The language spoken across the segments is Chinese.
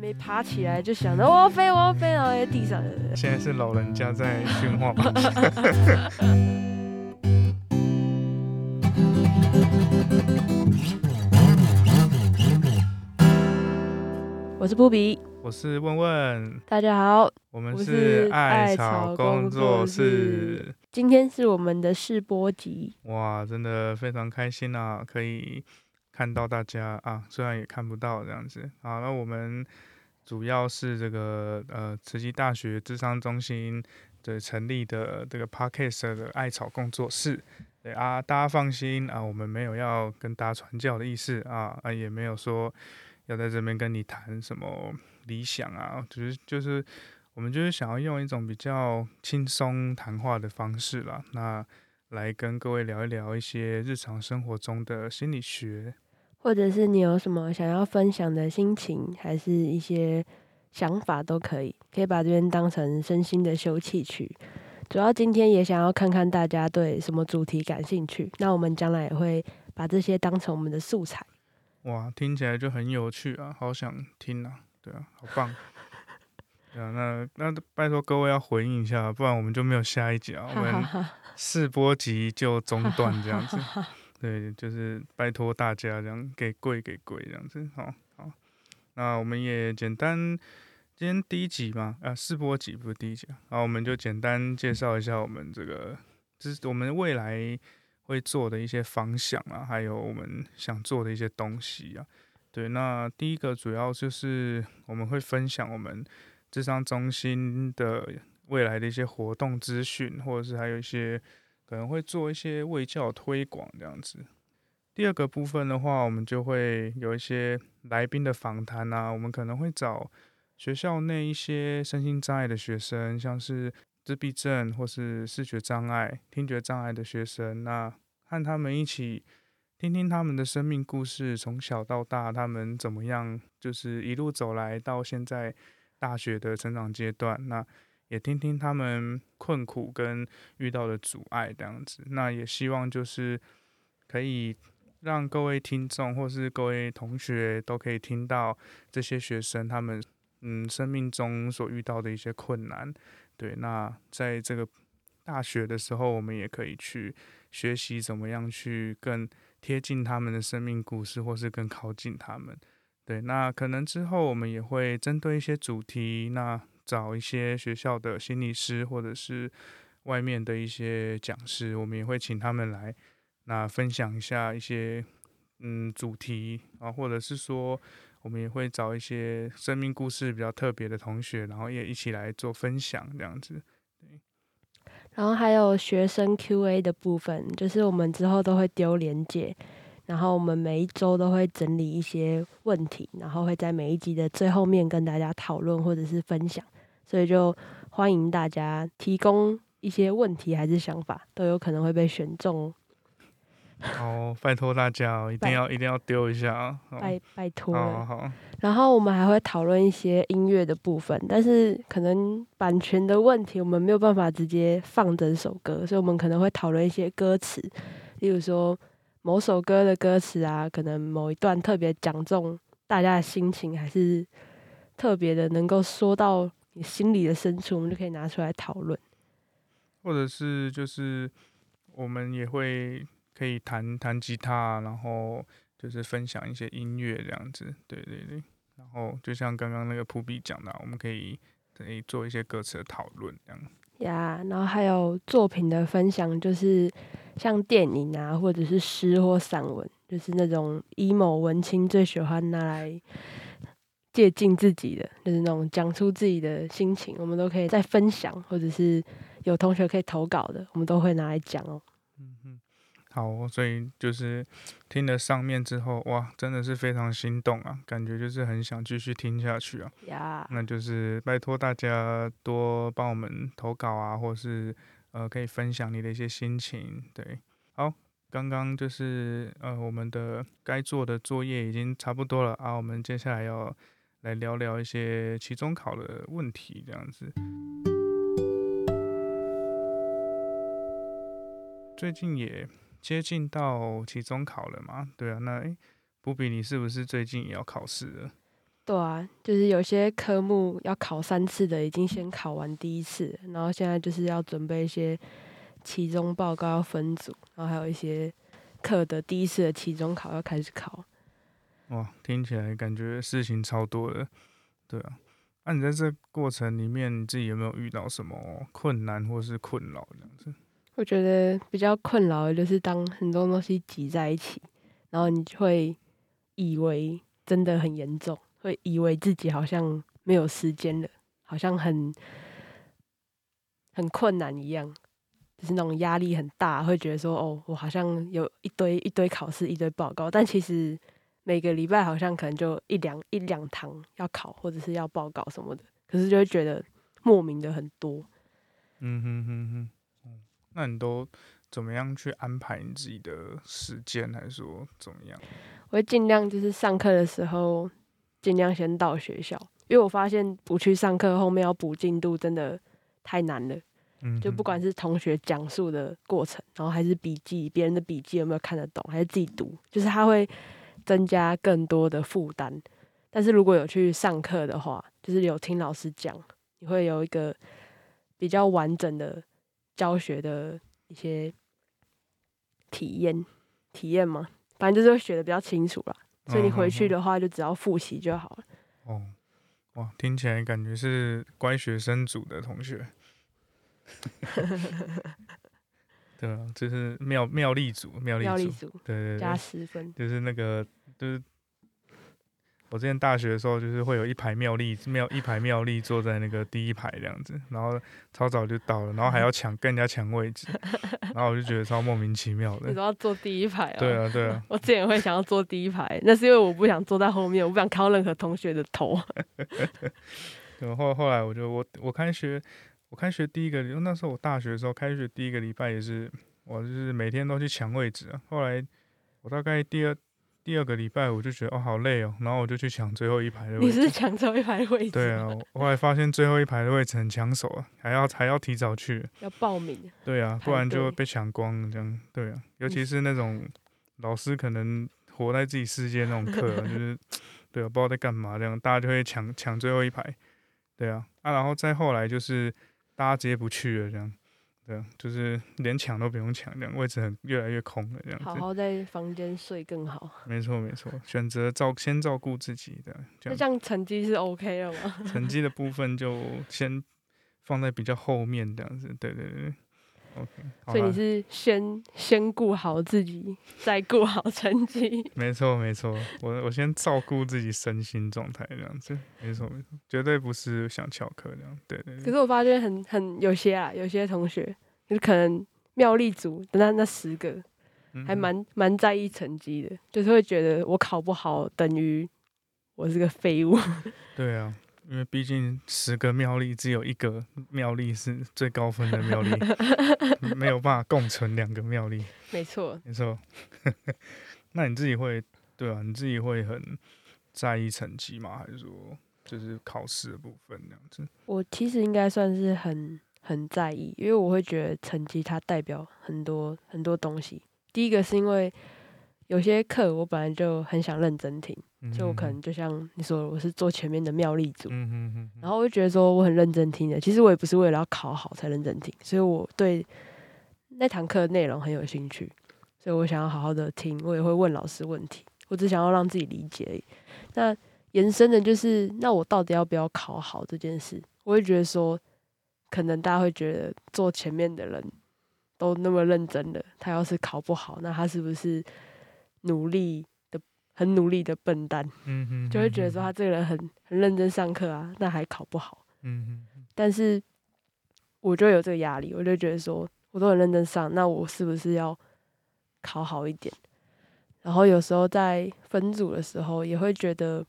没爬起来就想着我要飞，我要飞，然后在地上。现在是老人家在训话吧？我是布比，我是问问，大家好，我们是是艾艾草草工作室室。今天是我们的试播集，哇，真的非常开心啊，可以看到大家啊，虽然也看不到这样子。好，那我们主要是这个呃慈济大学智商中心的成立的这个 Podcast 的艾草工作室。对啊，大家放心啊，我们没有要跟大家传教的意思啊啊，也没有说要在这边跟你谈什么理想啊，只是就是我们就是想要用一种比较轻松谈话的方式啦，那来跟各位聊一聊一些日常生活中的心理学。或者是你有什么想要分享的心情，还是一些想法都可以，可以把这边当成身心的休憩区。主要今天也想要看看大家对什么主题感兴趣，那我们将来也会把这些当成我们的素材。哇，听起来就很有趣啊，好想听啊，对啊，好棒。对啊，那那拜托各位要回应一下，不然我们就没有下一集啊，我们试播集就中断这样子。对，就是拜托大家这样给跪给跪这样子，好好。那我们也简单，今天第一集嘛，啊，试播集不是第一集啊，我们就简单介绍一下我们这个，这是我们未来会做的一些方向啊，还有我们想做的一些东西啊。对，那第一个主要就是我们会分享我们智商中心的未来的一些活动资讯，或者是还有一些可能会做一些卫教推广这样子。第二个部分的话，我们就会有一些来宾的访谈啊，我们可能会找学校内一些身心障碍的学生，像是自闭症或是视觉障碍、听觉障碍的学生，那和他们一起听听他们的生命故事，从小到大他们怎么样，就是一路走来到现在大学的成长阶段，那也听听他们困苦跟遇到的阻碍这样子。那也希望就是可以让各位听众或是各位同学都可以听到这些学生他们嗯生命中所遇到的一些困难。对，那在这个大学的时候，我们也可以去学习怎么样去更贴近他们的生命故事，或是更靠近他们。对，那可能之后我们也会针对一些主题，那找一些学校的心理师或者是外面的一些讲师，我们也会请他们来，那分享一下一些嗯主题啊，或者是说我们也会找一些生命故事比较特别的同学，然后也一起来做分享这样子。然后还有学生 Q&A 的部分，就是我们之后都会丢连结，然后我们每一周都会整理一些问题，然后会在每一集的最后面跟大家讨论或者是分享，所以就欢迎大家提供一些问题还是想法，都有可能会被选中哦，好，拜托大家哦，一定要一定要丢一下啊！拜拜托。好好，然后我们还会讨论一些音乐的部分，但是可能版权的问题，我们没有办法直接放整首歌，所以我们可能会讨论一些歌词，例如说某首歌的歌词啊，可能某一段特别讲中大家的心情，还是特别的能够说到你心里的深处，我们就可以拿出来讨论。或者是就是我们也会可以弹弹吉他，然后就是分享一些音乐这样子，对对对。然后就像刚刚那个扑比讲的，我们可以可以做一些歌词的讨论这样。呀然后还有作品的分享，就是像电影啊，或者是诗或散文，就是那种 emo 文青最喜欢拿来借鉴自己的，就是那种讲出自己的心情，我们都可以再分享，或者是有同学可以投稿的，我们都会拿来讲哦。嗯哼，好，所以就是听了上面之后，哇，真的是非常心动啊，感觉就是很想继续听下去啊。呀，那就是拜托大家多帮我们投稿啊，或是呃可以分享你的一些心情。对，好，刚刚就是呃我们的该做的作业已经差不多了啊，我们接下来要来聊聊一些期中考的问题，这样子。最近也接近到期中考了嘛？对啊，那诶，布比，你是不是最近也要考试了？对啊，就是有些科目要考三次的，已经先考完第一次，然后现在就是要准备一些期中报告要分组，然后还有一些课的第一次的期中考要开始考。哇，听起来感觉事情超多的，对啊。那你在这过程里面，你自己有没有遇到什么困难或是困扰这样子？我觉得比较困扰的就是当很多东西挤在一起，然后你就会以为真的很严重。会以为自己好像没有时间了，好像很很困难一样，就是那种压力很大，会觉得说哦，我好像有一堆一堆考试，一堆报告，但其实每个礼拜好像可能就一两一两堂要考，或者是要报告什么的，可是就会觉得莫名的很多。嗯哼哼哼，那你都怎么样去安排你自己的时间，还是说怎么样？我会尽量就是上课的时候。尽量先到学校，因为我发现不去上课，后面要补进度真的太难了。嗯，就不管是同学讲述的过程，然后还是笔记，别人的笔记有没有看得懂，还是自己读，就是他会增加更多的负担。但是如果有去上课的话，就是有听老师讲，你会有一个比较完整的教学的一些体验体验嘛，反正就是会学的比较清楚了。所以你回去的话，就只要复习就好了。哦，哇，听起来感觉是乖学生组的同学。对啊，就是妙妙丽组，妙丽组，对对对，加十分，就是那个，就是。我之前大学的时候，就是会有一排妙丽妙一排妙丽坐在那个第一排这样子，然后超早就到了，然后还要抢跟人家抢位置，然后我就觉得超莫名其妙的。你说要坐第一排啊？对啊，对啊。我之前会想要坐第一排，那是因为我不想坐在后面，我不想看到任何同学的头。然，后后来我就我我开学我开学第一个，因为那时候我大学的时候开学第一个礼拜也是我就是每天都去抢位置啊。后来我大概第二。第二个礼拜我就觉得哦好累哦，然后我就去抢最后一排的位置。你是抢最后一排位置？对啊，我还发现最后一排的位置很抢手啊，还要还要提早去。要报名。对啊，不然就会被抢光这样。对啊，尤其是那种老师可能活在自己世界那种课，就是 对啊，不知道在干嘛这样，大家就会抢抢最后一排。对啊，啊，然后再后来就是大家直接不去了这样。对，就是连抢都不用抢，这样位置很越来越空了，这样。好好在房间睡更好。没错没错，选择照先照顾自己的。那这样成绩是 OK 了吗？成绩的部分就先放在比较后面这样子。对对对，OK。所以你是先先顾好自己，再顾好成绩。没错没错，我我先照顾自己身心状态这样子。没错没错，绝对不是想翘课这样。对对。可是我发现很很有些啊，有些同学。就是可能妙丽组的那那十个，还蛮蛮在意成绩的，就是会觉得我考不好等于我是个废物。对啊，因为毕竟十个妙力只有一个妙力是最高分的妙力，没有办法共存两个妙力。没错，没错。那你自己会对啊？你自己会很在意成绩吗？还是说就是考试的部分这样子？我其实应该算是很。很在意，因为我会觉得成绩它代表很多很多东西。第一个是因为有些课我本来就很想认真听，就我可能就像你说，我是做前面的妙力组，然后我就觉得说我很认真听的。其实我也不是为了要考好才认真听，所以我对那堂课的内容很有兴趣，所以我想要好好的听。我也会问老师问题，我只想要让自己理解而已。那延伸的就是，那我到底要不要考好这件事？我会觉得说。可能大家会觉得做前面的人都那么认真的，他要是考不好，那他是不是努力的很努力的笨蛋？嗯哼，就会觉得说他这个人很很认真上课啊，那还考不好。嗯哼，但是我就有这个压力，我就觉得说我都很认真上，那我是不是要考好一点？然后有时候在分组的时候，也会觉得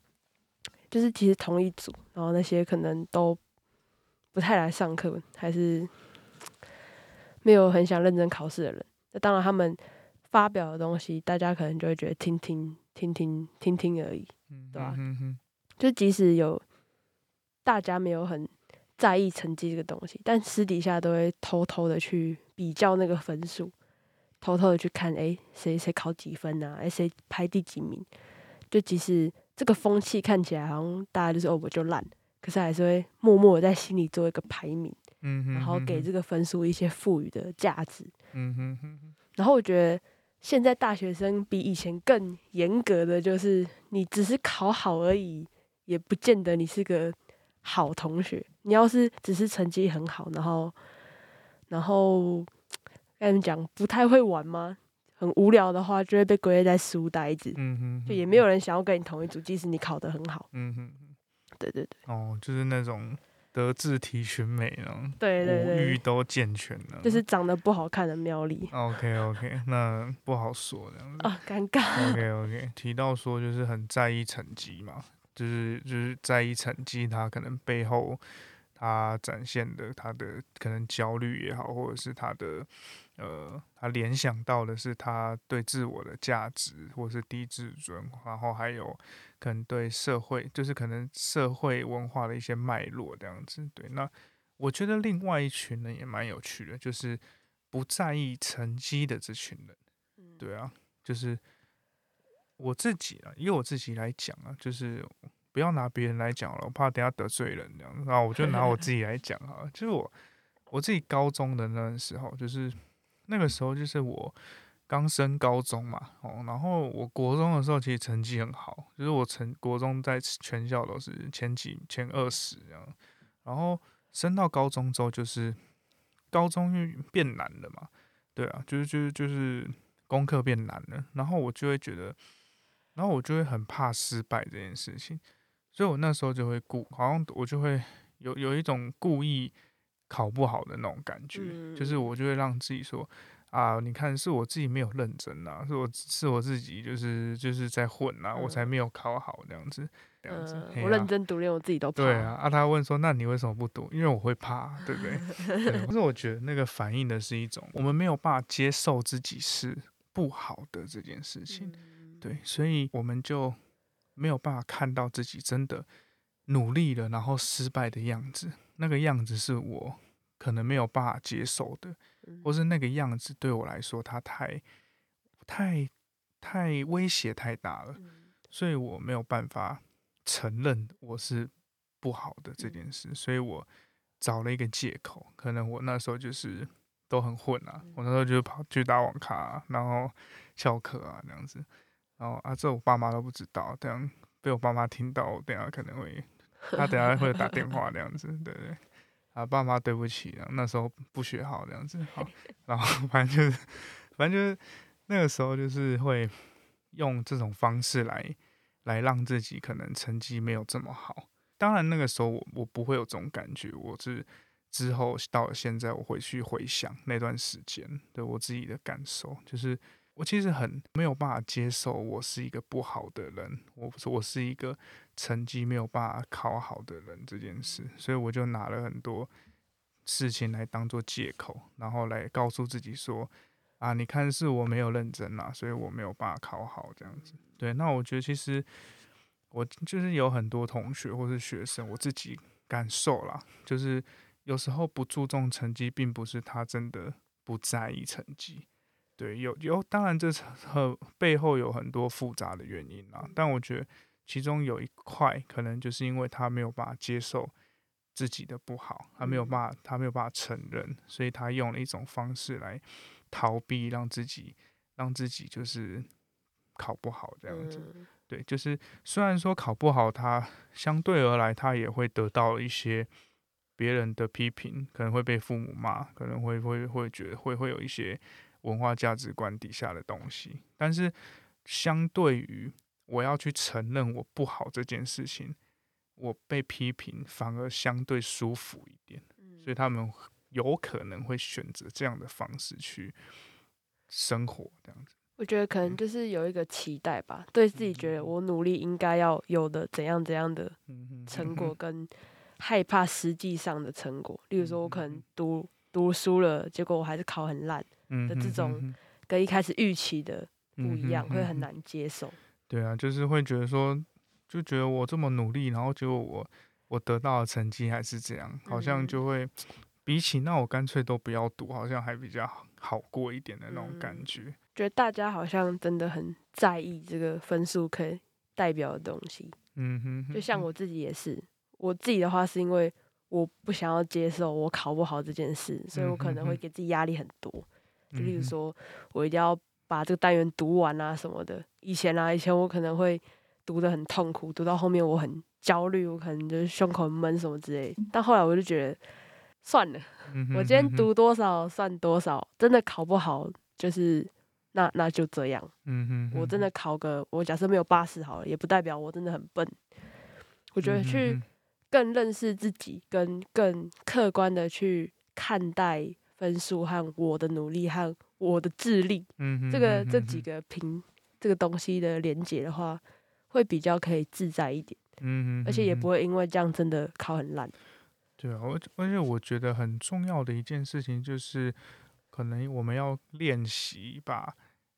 就是其实同一组，然后那些可能都。不太来上课，还是没有很想认真考试的人。那当然，他们发表的东西，大家可能就会觉得听听听听听听而已，对吧？就即使有大家没有很在意成绩这个东西，但私底下都会偷偷的去比较那个分数，偷偷的去看，哎，谁谁考几分啊？哎，谁排第几名？就即使。这个风气看起来好像大家就是哦我就烂，可是还是会默默的在心里做一个排名，嗯哼，然后给这个分数一些赋予的价值。嗯哼哼哼，然后我觉得现在大学生比以前更严格的就是，你只是考好而已，也不见得你是个好同学。你要是只是成绩很好，然后然后该怎么讲，不太会玩吗？很无聊的话，就会被归类在书呆子，嗯哼，就也没有人想要跟你同一组，即使你考得很好。嗯哼，对对对哦，就是那种德智体群美呢，对对五欲对，都健全了，就是长得不好看的妙丽 OK OK，那不好说这样子。啊，尴尬。OK OK，提到说就是很在意成绩嘛，就是就是在意成绩，他可能背后他展现的他的可能焦虑也好，或者是他的呃，他联想到的是他对自我的价值或是低自尊，然后还有可能对社会，就是可能社会文化的一些脉络这样子。对，那我觉得另外一群人也蛮有趣的，就是不在意成绩的这群人。对啊，就是我自己啊，以我自己来讲啊，就是不要拿别人来讲了，我怕等下得罪人这样。然后我就拿我自己来讲啊，就是我我自己高中的那时候，就是那个时候就是我刚升高中嘛，哦，然后我国中的时候其实成绩很好，就是我成国中在全校都是前几前二十这样，然后升到高中之后就是高中变难了嘛，对啊，就是就是就是功课变难了，然后我就会觉得，然后我就会很怕失败这件事情，所以我那时候就会故，好像我就会有有一种故意考不好的那种感觉，就是我就会让自己说啊，你看是我自己没有认真啊，是我是我自己就是就是在混啊，我才没有考好这样子，这样子，我啊认真读，连我自己都怕。对啊，啊，他问说，那你为什么不读？因为我会怕，对不对？对 可是我觉得那个反映的是一种我们没有办法接受自己是不好的这件事情，嗯对，所以我们就没有办法看到自己真的努力了，然后失败的样子。那个样子是我可能没有办法接受的，嗯或是那个样子对我来说，它太太太威胁太大了。嗯所以我没有办法承认我是不好的这件事，所以我找了一个借口，可能我那时候就是都很混啊，我那时候就跑去打网咖啊、然后翘课啊这样子，然后啊这我爸妈都不知道，这样被我爸妈听到，我等下可能会他等下会打电话这样子，对对。啊，爸妈对不起啊，那时候不学好这样子，好，然后反正就是，反正就是那个时候就是会用这种方式来来让自己可能成绩没有这么好。当然那个时候我我不会有这种感觉，我是之后到了现在我回去回想那段时间对我自己的感受，就是我其实很没有办法接受我是一个不好的人，我我是一个成绩没有办法考好的人这件事，所以我就拿了很多事情来当做借口，然后来告诉自己说。啊，你看是我没有认真啊，所以我没有办法考好这样子。对，那我觉得其实我就是有很多同学或是学生，我自己感受啦，就是有时候不注重成绩，并不是他真的不在意成绩。对，有有，当然这和背后有很多复杂的原因啊，但我觉得其中有一块可能就是因为他没有办法接受自己的不好，他没有办法，他没有办法承认，所以他用了一种方式来逃避，让自己让自己就是考不好这样子。嗯。对，就是虽然说考不好，他相对而来，他也会得到一些别人的批评，可能会被父母骂，可能会会会觉得会会有一些文化价值观底下的东西。但是相对于我要去承认我不好这件事情，我被批评反而相对舒服一点，所以他们有可能会选择这样的方式去生活，这样子。我觉得可能就是有一个期待吧，对自己觉得我努力应该要有的怎样怎样的成果，跟害怕实际上的成果。例如说，我可能读读书了，结果我还是考很烂，嗯的这种跟一开始预期的不一样，会很难接受。对啊，就是会觉得说，就觉得我这么努力，然后结果我我得到的成绩还是这样，好像嗯就会比起那我干脆都不要读，好像还比较好好过一点的那种感嗯觉。觉得大家好像真的很在意这个分数可以代表的东西。嗯哼，就像我自己也是，我自己的话是因为我不想要接受我考不好这件事，所以我可能会给自己压力很多。就例如说，我一定要把这个单元读完啊什么的。以前啊，以前我可能会读的很痛苦，读到后面我很焦虑，我可能就是胸口闷什么之类。但后来我就觉得算了，我今天读多少算多少，真的考不好就是那那就这样。嗯哼，我真的考个我假设没有八十好了，也不代表我真的很笨。我觉得去更认识自己，跟更客观的去看待。分数和我的努力和我的智力，嗯，这个这几个平这个东西的连接的话，会比较可以自在一点，嗯而且也不会因为这样真的考很烂。对啊，而而且我觉得很重要的一件事情就是，可能我们要练习把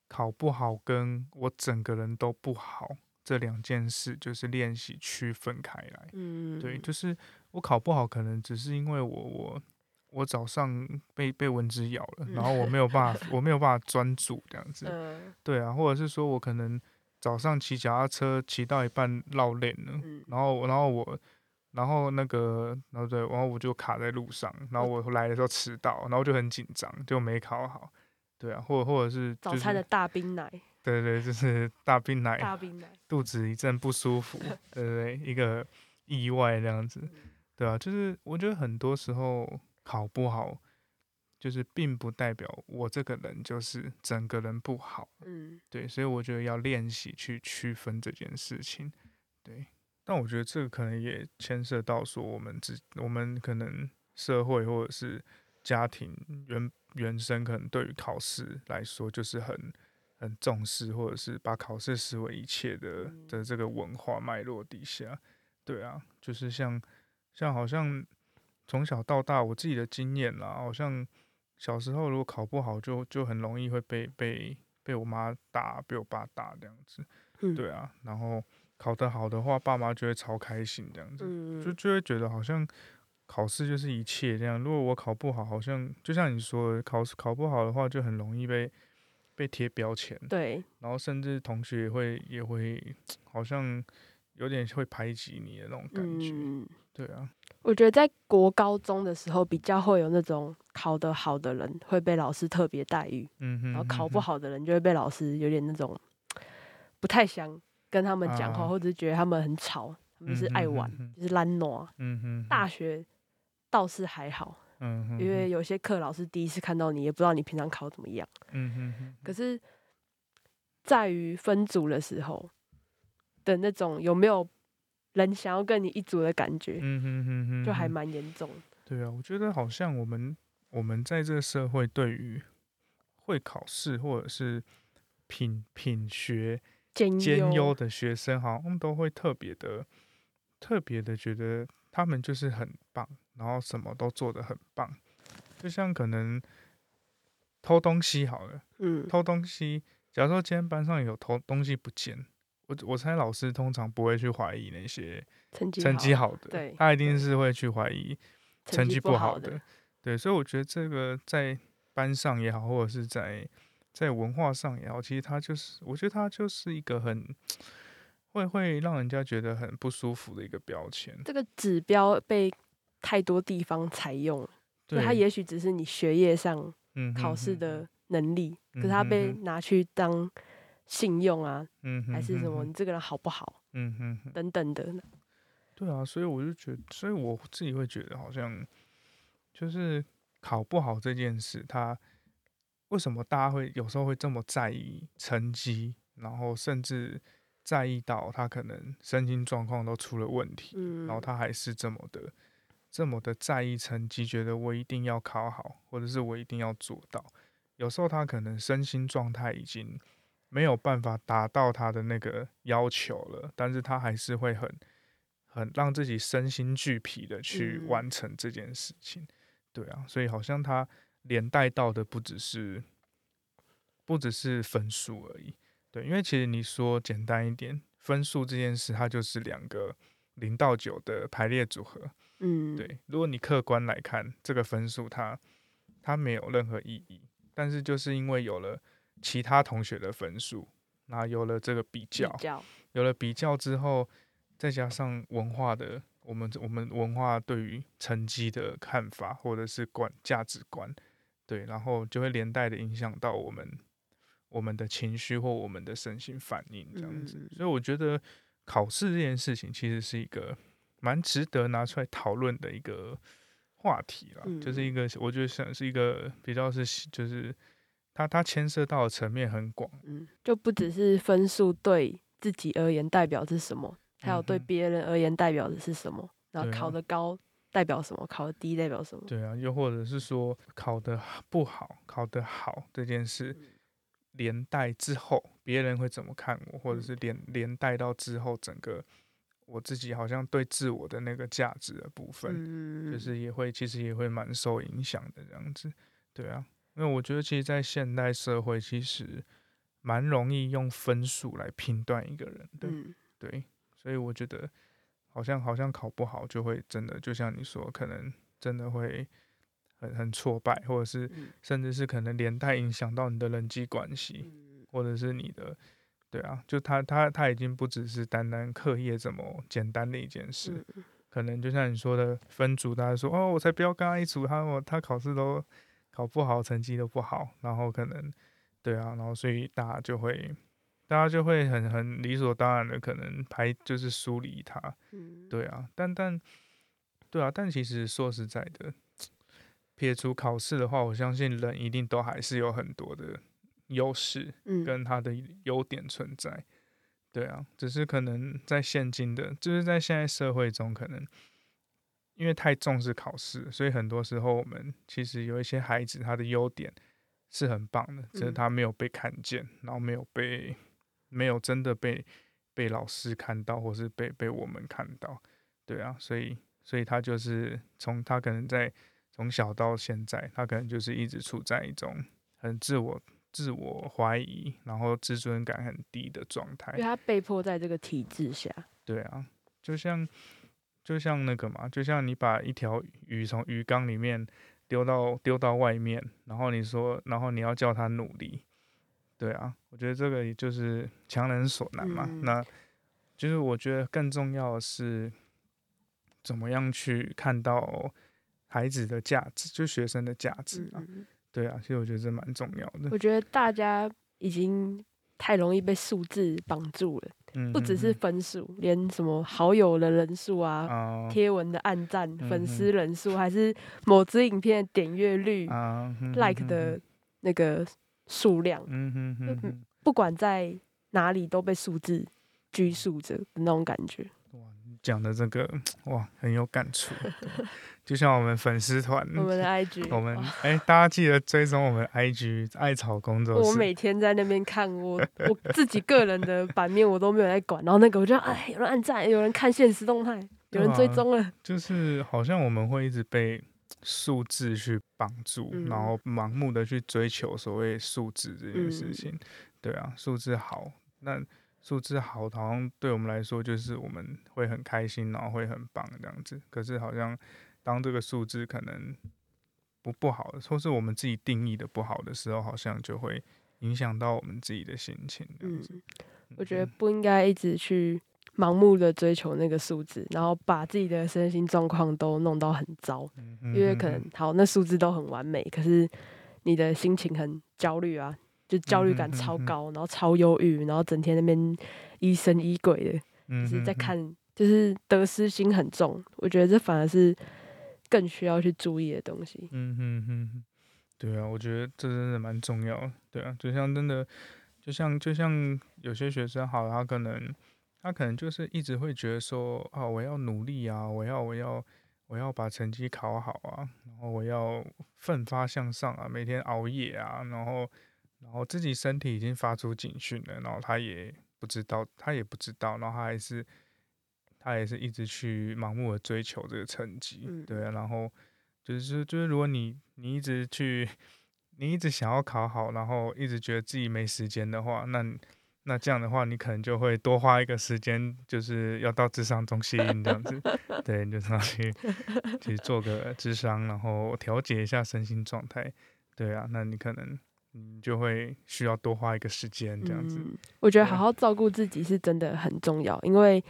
考不好跟我整个人都不好这两件事，就是练习区分开来。嗯，对，就是我考不好，可能只是因为我我。我早上被被蚊子咬了，然后我没有办法，我没有办法专注这样子。对啊，或者是说我可能早上骑脚踏车骑到一半绕链了，然后然后我然后那个然后对，然后我就卡在路上，然后我来的时候迟到，然后就很紧张，就没考好。对啊，或者或者是早餐的大冰奶。对对，就是 大冰奶。大冰奶。肚子一阵不舒服，对对对，一个意外这样子。对啊，就是我觉得很多时候。考不好，就是并不代表我这个人就是整个人不好。嗯，对，所以我觉得要练习去区分这件事情。对，但我觉得这个可能也牵涉到说，我们自我们可能社会或者是家庭原原生，可能对于考试来说就是很很重视，或者是把考试视为一切的的这个文化脉络底下。对啊，就是像像好像。从小到大，我自己的经验啦，好像小时候如果考不好，就就很容易会被被被我妈打，被我爸打这样子。对啊，然后考得好的话，爸妈就会超开心这样子，就就会觉得好像考试就是一切这样。如果我考不好，好像就像你说，的，考试考不好的话，就很容易被被贴标签。对，然后甚至同学也会也会 好像有点会排挤你的那种感觉。对啊。我觉得在国高中的时候，比较会有那种考得好的人会被老师特别待遇，嗯然后考不好的人就会被老师有点那种不太想跟他们讲话，或者是觉得他们很吵，他们是爱玩，就是懒惰。嗯哼。大学倒是还好，嗯哼。因为有些课老师第一次看到你，也不知道你平常考怎么样。嗯哼。可是，在于分组的时候的那种有没有？人想要跟你一组的感觉，嗯哼哼哼，就还蛮严重。对啊，我觉得好像我们我们在这个社会，对于会考试或者是品品学兼优的学生，好像都会特别的特别的觉得他们就是很棒，然后什么都做得很棒。就像可能偷东西好了，嗯，偷东西，假如说今天班上有偷东西不见。我我猜老师通常不会去怀疑那些成绩成绩好的，对，他一定是会去怀疑成绩不好的，对，所以我觉得这个在班上也好，或者是在在文化上也好，其实他就是，我觉得他就是一个很会会让人家觉得很不舒服的一个标签。这个指标被太多地方采用了，对，他也许只是你学业上考试的能力，可是他被拿去当。信用啊，嗯，还是什么？你这个人好不好？嗯哼，等等的。对啊，所以我就觉得，所以我自己会觉得，好像就是考不好这件事，他为什么大家会有时候会这么在意成绩，然后甚至在意到他可能身心状况都出了问题，嗯，然后他还是这么的这么的在意成绩，觉得我一定要考好，或者是我一定要做到。有时候他可能身心状态已经。没有办法达到他的那个要求了，但是他还是会很很让自己身心俱疲的去完成这件事情，对啊，所以好像他连带到的不只是不只是分数而已，对，因为其实你说简单一点，分数这件事它就是两个零到九的排列组合，嗯，对，如果你客观来看这个分数，它它没有任何意义，但是就是因为有了。其他同学的分数，那有了这个比较，有了比较之后，再加上文化的，我们我们文化对于成绩的看法，或者是观价值观，对，然后就会连带的影响到我们我们的情绪或我们的身心反应这样子。所以我觉得考试这件事情其实是一个蛮值得拿出来讨论的一个话题了，就是一个我觉得像是一个比较是就是它它牵涉到的层面很广，嗯，就不只是分数对自己而言代表是什么，还有对别人而言代表的是什么，然后考得高代表什么，考得低代表什么？对啊，又或者是说考得不好，考得好这件事。连带之后，别人会怎么看我，或者是连连带到之后，整个我自己好像对自我的那个价值的部分，就是也会其实也会蛮受影响的这样子，对啊，因为我觉得其实，在现代社会，其实蛮容易用分数来评断一个人的，对，所以我觉得好像好像考不好，就会真的就像你说，可能真的会。很很挫败，或者是甚至是可能连带影响到你的人际关系，或者是你的，对啊，就他他他已经不只是单单课业这么简单的一件事，可能就像你说的分组，大家说哦，我才不要跟他一组，他我他考试都考不好，成绩都不好，然后可能对啊，然后所以大家就会大家就会很很理所当然的可能排就是疏离他，对啊，但但对啊，但其实说实在的。撇除考试的话，我相信人一定都还是有很多的优势，跟他的优点存在。对啊，只是可能在现今的，就是在现在社会中，可能因为太重视考试，所以很多时候我们其实有一些孩子，他的优点是很棒的，只是他没有被看见，然后没有被没有真的被被老师看到，或是被被我们看到。对啊，所以所以他就是从他可能在。从小到现在，他可能就是一直处在一种很自我、自我怀疑，然后自尊感很低的状态。因为他被迫在这个体制下。对啊，就像就像那个嘛，就像你把一条鱼从鱼缸里面丢到丢到外面，然后你说，然后你要叫它努力。对啊，我觉得这个也就是强人所难嘛。那就是我觉得更重要的是，怎么样去看到。孩子的价值，就学生的价值啊，对啊，其实我觉得这蛮重要的。我觉得大家已经太容易被数字绑住了，不只是分数，连什么好友的人数啊、贴文的按赞、粉丝人数，还是某支影片的点阅率、like 的那个数量，不管在哪里都被数字拘束着的那种感觉。哇讲的这个哇，很有感触。就像我们粉丝团，我们的 IG，我们哎，大家记得追踪我们 IG 艾草工作室。我每天在那边看我我自己个人的版面，我都没有在管。然后那个我就哎，有人按赞，有人看现实动态，有人追踪了。就是好像我们会一直被数字去绑住，然后盲目的去追求所谓数字这件事情。对啊，数字好，那。数字好，好像对我们来说就是我们会很开心，然后会很棒这样子。可是好像当这个数字可能不不好，或是我们自己定义的不好的时候，好像就会影响到我们自己的心情。嗯，我觉得不应该一直去盲目的追求那个数字，然后把自己的身心状况都弄到很糟。因为可能好，那数字都很完美，可是你的心情很焦虑啊。就焦虑感超高，然后超忧郁，然后整天那边疑神疑鬼的，就是在看，就是得失心很重。我觉得这反而是更需要去注意的东西。嗯哼哼，对啊，我觉得这真的蛮重要的。对啊，就像真的，就像就像有些学生，好，他可能他可能就是一直会觉得说，啊，我要努力啊，我要我要我要把成绩考好啊，然后我要奋发向上啊，每天熬夜啊，然后。然后自己身体已经发出警讯了，然后他也不知道，他也不知道，然后他还是他也是一直去盲目的追求这个成绩，对啊，然后就是就是如果你你一直去你一直想要考好，然后一直觉得自己没时间的话，那那这样的话，你可能就会多花一个时间，就是要到智商中心这样子，对，就是要去去做个智商，然后调节一下身心状态，对啊，那你可能。你就会需要多花一个时间这样子。嗯，我觉得好好照顾自己是真的很重要，因为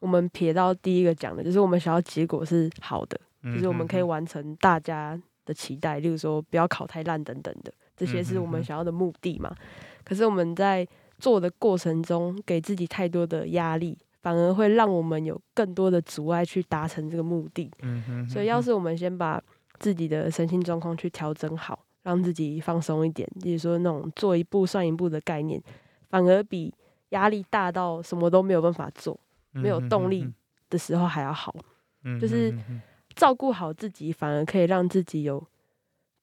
我们撇到第一个讲的，就是我们想要结果是好的，就是我们可以完成大家的期待，例如说不要考太烂等等的，这些是我们想要的目的嘛。可是我们在做的过程中，给自己太多的压力，反而会让我们有更多的阻碍去达成这个目的。嗯所以，要是我们先把自己的身心状况去调整好，让自己放松一点，例如说那种做一步算一步的概念，反而比压力大到什么都没有办法做没有动力的时候还要好。嗯就是照顾好自己，反而可以让自己有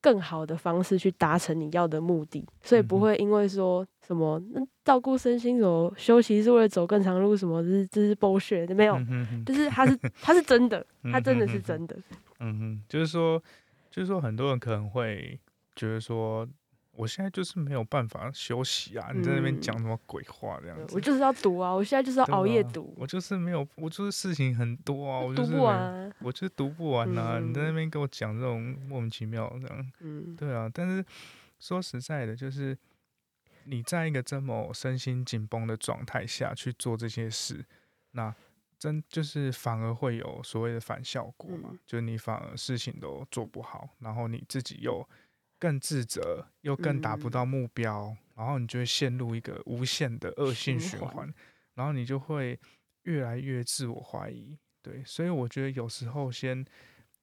更好的方式去达成你要的目的，所以不会因为说什么那照顾身心什么休息是为了走更长路什么，这是这是 bullshit，没有，就是它是它是真的，它真的是真的。嗯哼，就是说，就是说，很多人可能会觉得说，我现在就是没有办法休息啊！你在那边嗯讲什么鬼话这样子？我就是要读啊，我现在就是要熬夜读，我就是没有，我就是事情很多啊，我就读不完啊。我就是读不完呐、你在那嗯边跟我讲这种莫名其妙这样，嗯，对啊。但是说实在的，就是你在一个这么身心紧绷的状态下去做这些事，那真就是反而会有所谓的反效果嘛，嗯就是你反而事情都做不好，然后你自己又更自责，又更达不嗯到目标，然后你就会陷入一个无限的恶性循环循环，然后你就会越来越自我怀疑。对，所以我觉得有时候先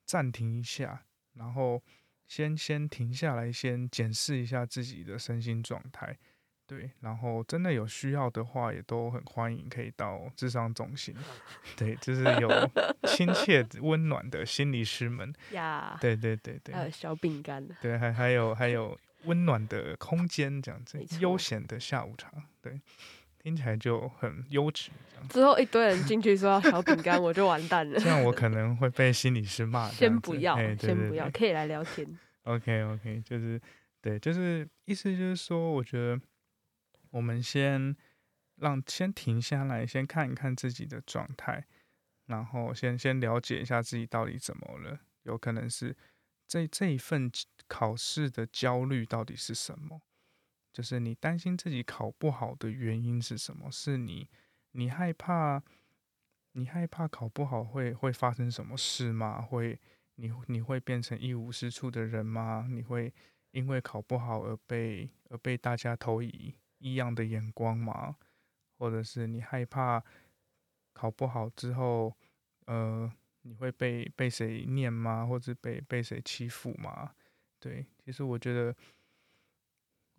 暂停一下，然后先先停下来，先检视一下自己的身心状态。对，然后真的有需要的话，也都很欢迎可以到智商中心。对，就是有亲切温暖的心理师们。呀，对对对对还有小饼干，对，还还有还有温暖的空间，这样子悠闲的下午茶。对，听起来就很优质。之后一堆人进去说要小饼干，我就完蛋了。这样我可能会被心理师骂。先不要，先不要，可以来聊天。OK OK，就是对，就是意思就是说，我觉得我们先让先停下来，先看一看自己的状态，然后先先了解一下自己到底怎么了，有可能是这这一份考试的焦虑到底是什么？就是你担心自己考不好的原因是什么？是你你害怕你害怕考不好会会发生什么事吗？会你你会变成一无是处的人吗？你会因为考不好而被而被大家投以异样的眼光吗？或者是你害怕考不好之后，呃，你会被被谁念吗？或者被被谁欺负吗？对，其实我觉得，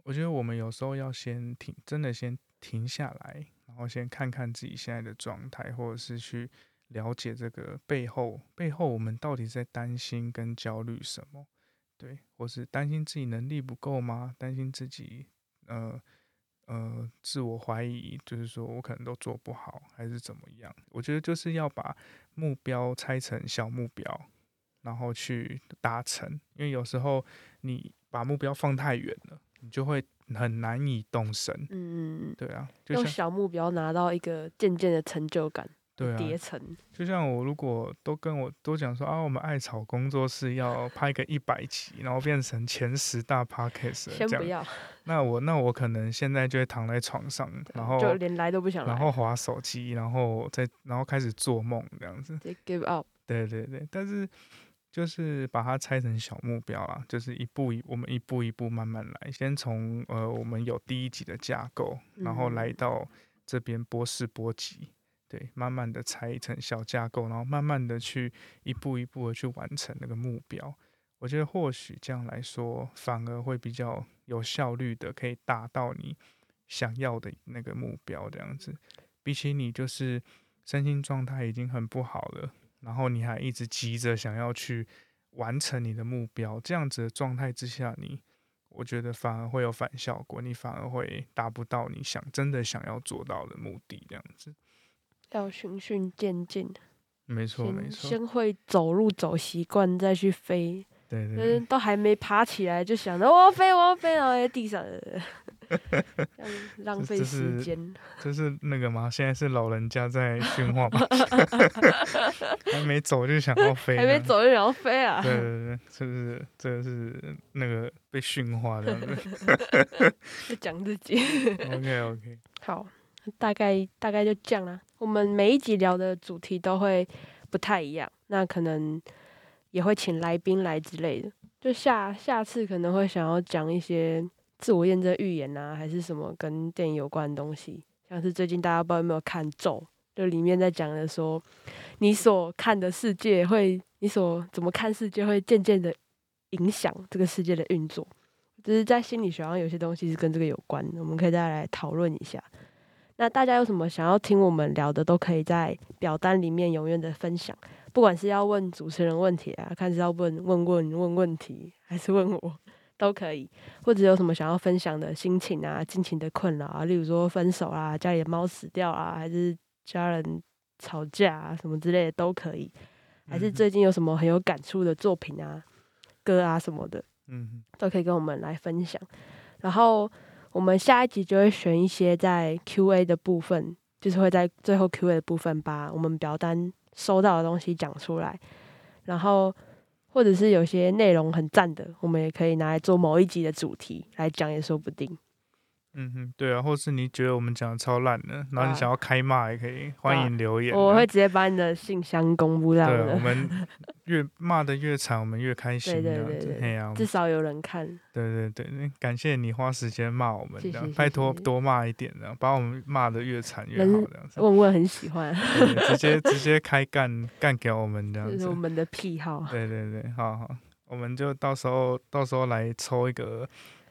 我觉得我们有时候要先停，真的先停下来，然后先看看自己现在的状态，或者是去了解这个背后背后我们到底在担心跟焦虑什么，对，或是担心自己能力不够吗？担心自己呃呃自我怀疑，就是说我可能都做不好，还是怎么样？我觉得就是要把目标拆成小目标，然后去达成，因为有时候你把目标放太远了，你就会很难以动身。嗯，对啊，就用小目标拿到一个渐渐的成就感，对啊，叠层。就像我如果都跟我都讲说啊，我们艾草工作室要拍个一百集，然后变成前十大 podcast 先不，要，那我那我可能现在就会躺在床上，然后就连来都不想来，然后划手机，然后再然后开始做梦这样子。give up。对对对，但是就是把它拆成小目标啦，就是一步一我们一步一步慢慢来，先从呃我们有第一集的架构，然后来嗯到这边波士波级，对，慢慢的拆一层小架构，然后慢慢的去一步一步的去完成那个目标。我觉得或许这样来说，反而会比较有效率的，可以达到你想要的那个目标。这样子，比起你就是身心状态已经很不好了，然后你还一直急着想要去完成你的目标，这样子的状态之下，你我觉得反而会有反效果，你反而会达不到你想真的想要做到的目的。这样子，要循序渐进，没错没错，先会走路走习惯，再去飞。对对就是对都还没爬起来，就想着我要飞，我要飞，然后在地上了。浪费时间。这是那个吗？现在是老人家在训话吗？还没走就想要飞，还没走就想要飞啊？对对对，是不是？这是那个被驯化的，在讲自己。OK OK，好，大概大概就这样啦。我们每一集聊的主题都会不太一样，那可能也会请来宾来之类的。就下下次可能会想要讲一些自我验证预言啊，还是什么跟电影有关的东西，像是最近大家不知道有没有看咒，就里面在讲的说，你所看的世界会，你所怎么看世界会渐渐的影响这个世界的运作，就是在心理学上有些东西是跟这个有关的，我们可以再来讨论一下。那大家有什么想要听我们聊的，都可以在表单里面踊跃的分享。不管是要问主持人问题啊，看是要问问问问问题，还是问我，都可以。或者有什么想要分享的心情啊、心情的困扰啊，例如说分手啊、家里的猫死掉啊，还是家人吵架啊什么之类的都可以。还是最近有什么很有感触的作品啊、歌啊什么的，嗯，都可以跟我们来分享。然后我们下一集就会选一些在 Q&A 的部分，就是会在最后 Q&A 的部分把我们表单。收到的东西讲出来，然后或者是有些内容很赞的，我们也可以拿来做某一集的主题来讲，也说不定。嗯哼，对啊，或是你觉得我们讲的超烂的，然后你想要开骂也可以，欢迎留言。我会直接把你的信箱公布到的。我们 越骂的越惨，我们越开心。对对对对，至少有人看。对对对，感谢你花时间骂我们，拜托多骂一点，这样把我们骂的越惨越好，这样子。问问很喜欢，直接直接开干干给我们这样子。这是我们的癖好。对对对，好好，我们就到时候到时候来抽一个。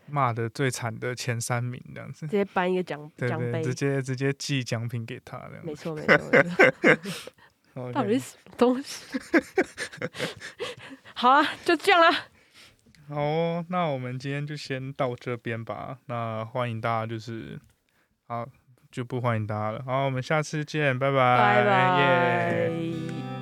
骂的最惨的前三名这样子，直接颁一个奖奖杯，直接直接寄奖品给他这样。没错没错。到底是什么东西？好啊，就这样啦。好哦，那我们今天就先到这边吧。那欢迎大家，就是好就不欢迎大家了。好，我们下次见，拜拜，拜拜。